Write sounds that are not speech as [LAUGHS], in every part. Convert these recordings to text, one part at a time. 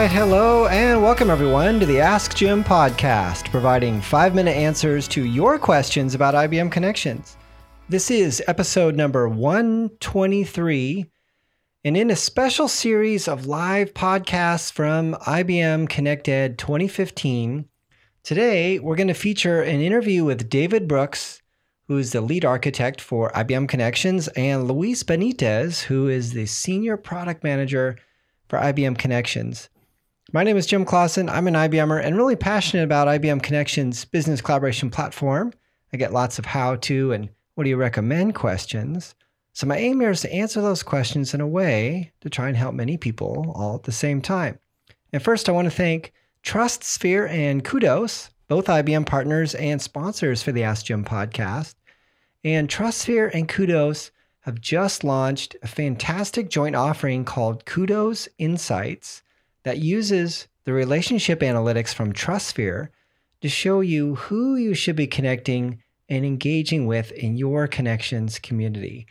right, hello, and welcome everyone to the Ask Jim podcast, providing five minute answers to your questions about IBM Connections. This is episode number 123, and in a special series of live podcasts from IBM ConnectEd 2015, today we're going to feature an interview with David Brooks, who is the lead architect for IBM Connections, and Luis Benitez, who is the senior product manager for IBM Connections. My name is Jim Clausen. I'm an IBMer and really passionate about IBM Connections business collaboration platform. I get lots of how to and what do you recommend questions. So my aim here is to answer those questions in a way to try and help many people all at the same time. And first, I want to thank TrustSphere and Kudos, both IBM partners and sponsors for the Ask Jim podcast. And TrustSphere and Kudos have just launched a fantastic joint offering called Kudos Insights that uses the relationship analytics from TrustSphere to show you who you should be connecting and engaging with in your connections community.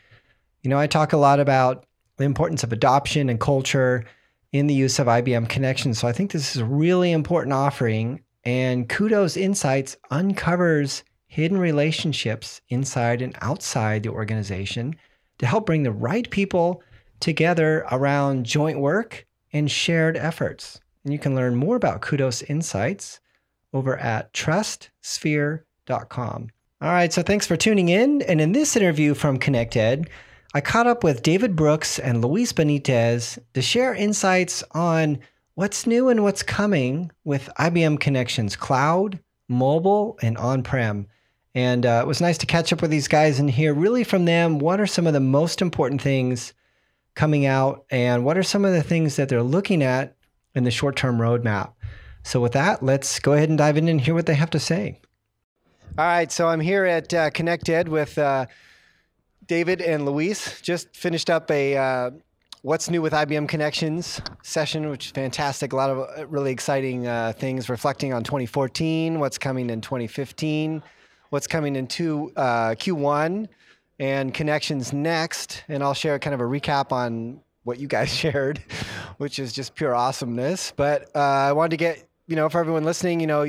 You know, I talk a lot about the importance of adoption and culture in the use of IBM connections. So I think this is a really important offering. And Kudos Insights uncovers hidden relationships inside and outside the organization to help bring the right people together around joint work and shared efforts. And you can learn more about Kudos Insights over at trustsphere.com. All right, so thanks for tuning in. And in this interview from ConnectEd, I caught up with David Brooks and Luis Benitez to share insights on what's new and what's coming with IBM Connections Cloud, mobile, and on prem. And uh, it was nice to catch up with these guys and hear really from them what are some of the most important things coming out and what are some of the things that they're looking at in the short term roadmap. So, with that, let's go ahead and dive in and hear what they have to say. All right, so I'm here at uh, ConnectEd with uh, David and Luis. Just finished up a uh, What's New with IBM Connections session, which is fantastic. A lot of uh, really exciting uh, things reflecting on 2014, what's coming in 2015 what's coming into uh, Q1 and connections next. And I'll share kind of a recap on what you guys [LAUGHS] shared, which is just pure awesomeness. But uh, I wanted to get, you know, for everyone listening, you know,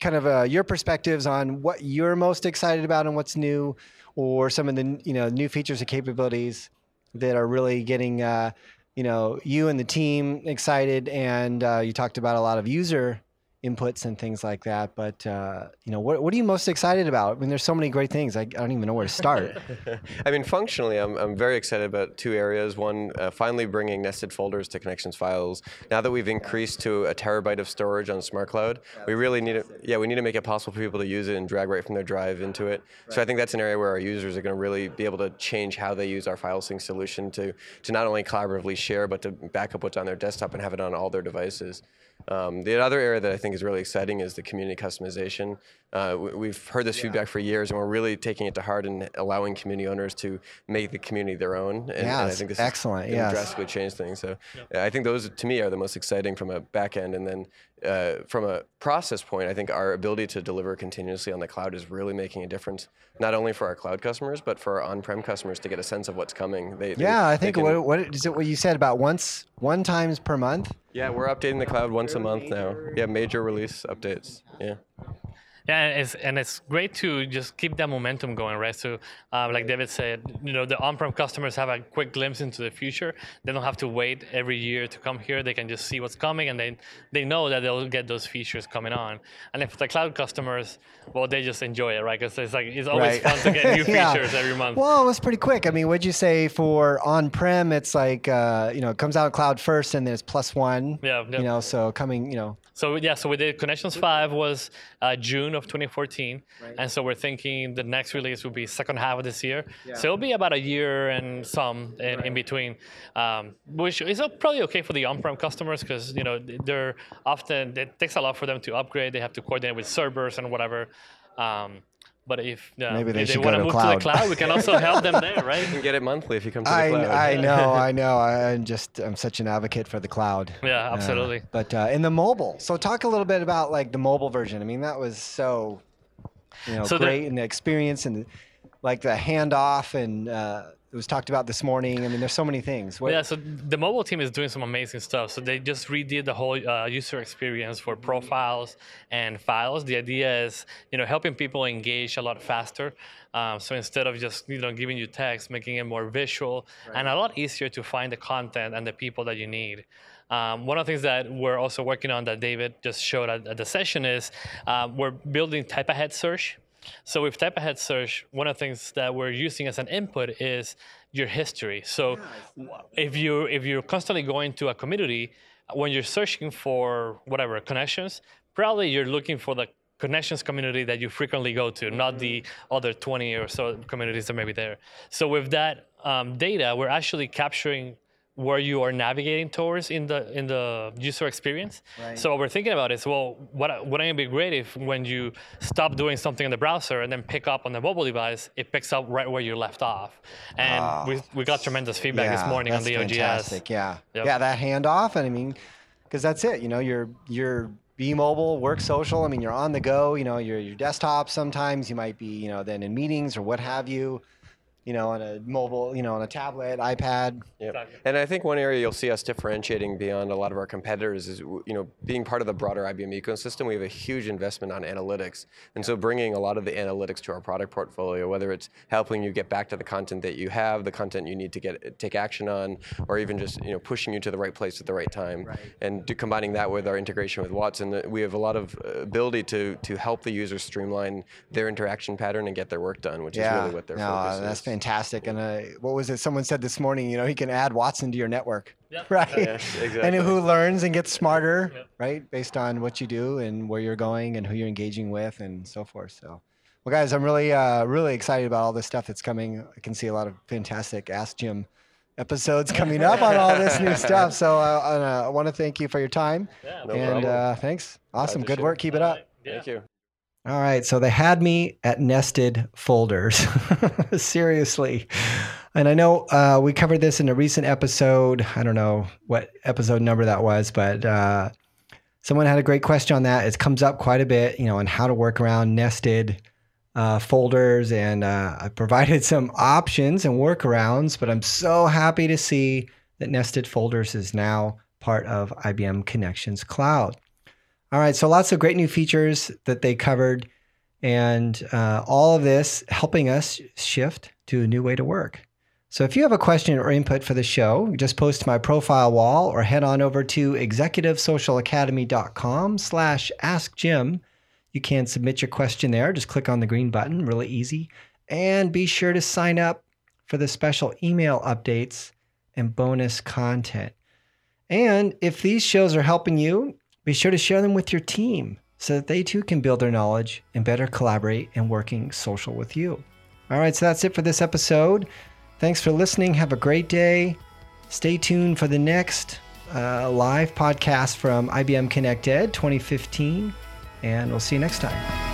kind of uh, your perspectives on what you're most excited about and what's new, or some of the, you know, new features and capabilities that are really getting, uh, you know, you and the team excited. And uh, you talked about a lot of user inputs and things like that. But uh, you know, what what are you most excited about? I mean, there's so many great things. I, I don't even know where to start. [LAUGHS] I mean, functionally, I'm I'm very excited about two areas. One, uh, finally bringing nested folders to connections files. Now that we've increased to a terabyte of storage on Smart Cloud, we really need it. Yeah, we need to make it possible for people to use it and drag right from their drive into it. So I think that's an area where our users are going to really be able to change how they use our file sync solution to to not only collaboratively share, but to back up what's on their desktop and have it on all their devices. Um, the other area that I think is really exciting is the community customization. Uh, we've heard this yeah. feedback for years, and we're really taking it to heart and allowing community owners to make the community their own. And, yes, and I think this excellent. Yeah, drastically change things. So yeah. I think those, to me, are the most exciting from a back end. And then uh, from a process point, I think our ability to deliver continuously on the cloud is really making a difference, not only for our cloud customers, but for our on-prem customers to get a sense of what's coming. They, yeah, they, I think can, what, what is it? What you said about once, one times per month? Yeah, we're updating the cloud once a month now. Yeah, major release updates. Yeah. Yeah, and it's, and it's great to just keep that momentum going, right? So, uh, like David said, you know, the on-prem customers have a quick glimpse into the future. They don't have to wait every year to come here. They can just see what's coming, and they they know that they'll get those features coming on. And if the cloud customers, well, they just enjoy it, right? Because it's like it's always right. fun to get [LAUGHS] new yeah. features every month. Well, it was pretty quick. I mean, what'd you say for on-prem? It's like uh, you know, it comes out cloud first, and then it's plus one. Yeah, yeah. You know, so coming, you know. So yeah, so we did Connections Five was uh, June of 2014, right. and so we're thinking the next release will be second half of this year. Yeah. So it'll be about a year and some in, right. in between, um, which is probably okay for the on-prem customers because you know they're often it takes a lot for them to upgrade. They have to coordinate with servers and whatever. Um, but if, uh, Maybe they, if they want to move cloud. to the cloud, we can also [LAUGHS] help them there, right? You can get it monthly if you come to the I, cloud. I know, [LAUGHS] I know. I'm just I'm such an advocate for the cloud. Yeah, absolutely. Uh, but uh, in the mobile, so talk a little bit about like the mobile version. I mean, that was so you know so great the, and the experience and. Like the handoff and uh, it was talked about this morning. I mean, there's so many things. What? Yeah, so the mobile team is doing some amazing stuff. So they just redid the whole uh, user experience for profiles and files. The idea is, you know, helping people engage a lot faster. Um, so instead of just, you know, giving you text, making it more visual right. and a lot easier to find the content and the people that you need. Um, one of the things that we're also working on that David just showed at, at the session is uh, we're building type ahead search so with type ahead search, one of the things that we're using as an input is your history. So if you if you're constantly going to a community, when you're searching for whatever connections, probably you're looking for the connections community that you frequently go to, not the other 20 or so communities that may be there. So with that um, data, we're actually capturing where you are navigating towards in the in the user experience. Right. So what we're thinking about is, well, what wouldn't it be great if when you stop doing something in the browser and then pick up on the mobile device, it picks up right where you left off. And oh, we, we got tremendous feedback yeah, this morning on the fantastic. OGS. Yeah, yep. yeah, that handoff, and I mean, because that's it. You know, you're you're be mobile, work social. I mean, you're on the go. You know, you're your desktop. Sometimes you might be, you know, then in meetings or what have you you know, on a mobile, you know, on a tablet, iPad. Yeah. And I think one area you'll see us differentiating beyond a lot of our competitors is, you know, being part of the broader IBM ecosystem, we have a huge investment on analytics. And so bringing a lot of the analytics to our product portfolio, whether it's helping you get back to the content that you have, the content you need to get take action on, or even just, you know, pushing you to the right place at the right time. Right. And combining that with our integration with Watson, uh, we have a lot of uh, ability to to help the user streamline their interaction pattern and get their work done, which yeah. is really what their no, focus that's is fantastic. And uh, what was it? Someone said this morning, you know, he can add Watson to your network, yep. [LAUGHS] right? Yeah, exactly. And who learns and gets smarter, yep. right, based on what you do and where you're going and who you're engaging with and so forth. So, well, guys, I'm really, uh, really excited about all this stuff that's coming. I can see a lot of fantastic Ask Jim episodes coming up on all this new [LAUGHS] stuff. So uh, I want to thank you for your time. Yeah, no and uh, thanks. Awesome. Good work. Keep it up. Yeah. Thank you. All right, so they had me at nested folders. [LAUGHS] Seriously. And I know uh, we covered this in a recent episode. I don't know what episode number that was, but uh, someone had a great question on that. It comes up quite a bit, you know, on how to work around nested uh, folders. And uh, I provided [LAUGHS] some options and workarounds, but I'm so happy to see that nested folders is now part of IBM Connections Cloud. All right, so lots of great new features that they covered, and uh, all of this helping us shift to a new way to work. So if you have a question or input for the show, just post to my profile wall or head on over to executivesocialacademy.com slash askjim. You can submit your question there. Just click on the green button, really easy. And be sure to sign up for the special email updates and bonus content. And if these shows are helping you, be sure to share them with your team so that they too can build their knowledge and better collaborate and working social with you. All right, so that's it for this episode. Thanks for listening. Have a great day. Stay tuned for the next uh, live podcast from IBM Connect Ed 2015, and we'll see you next time.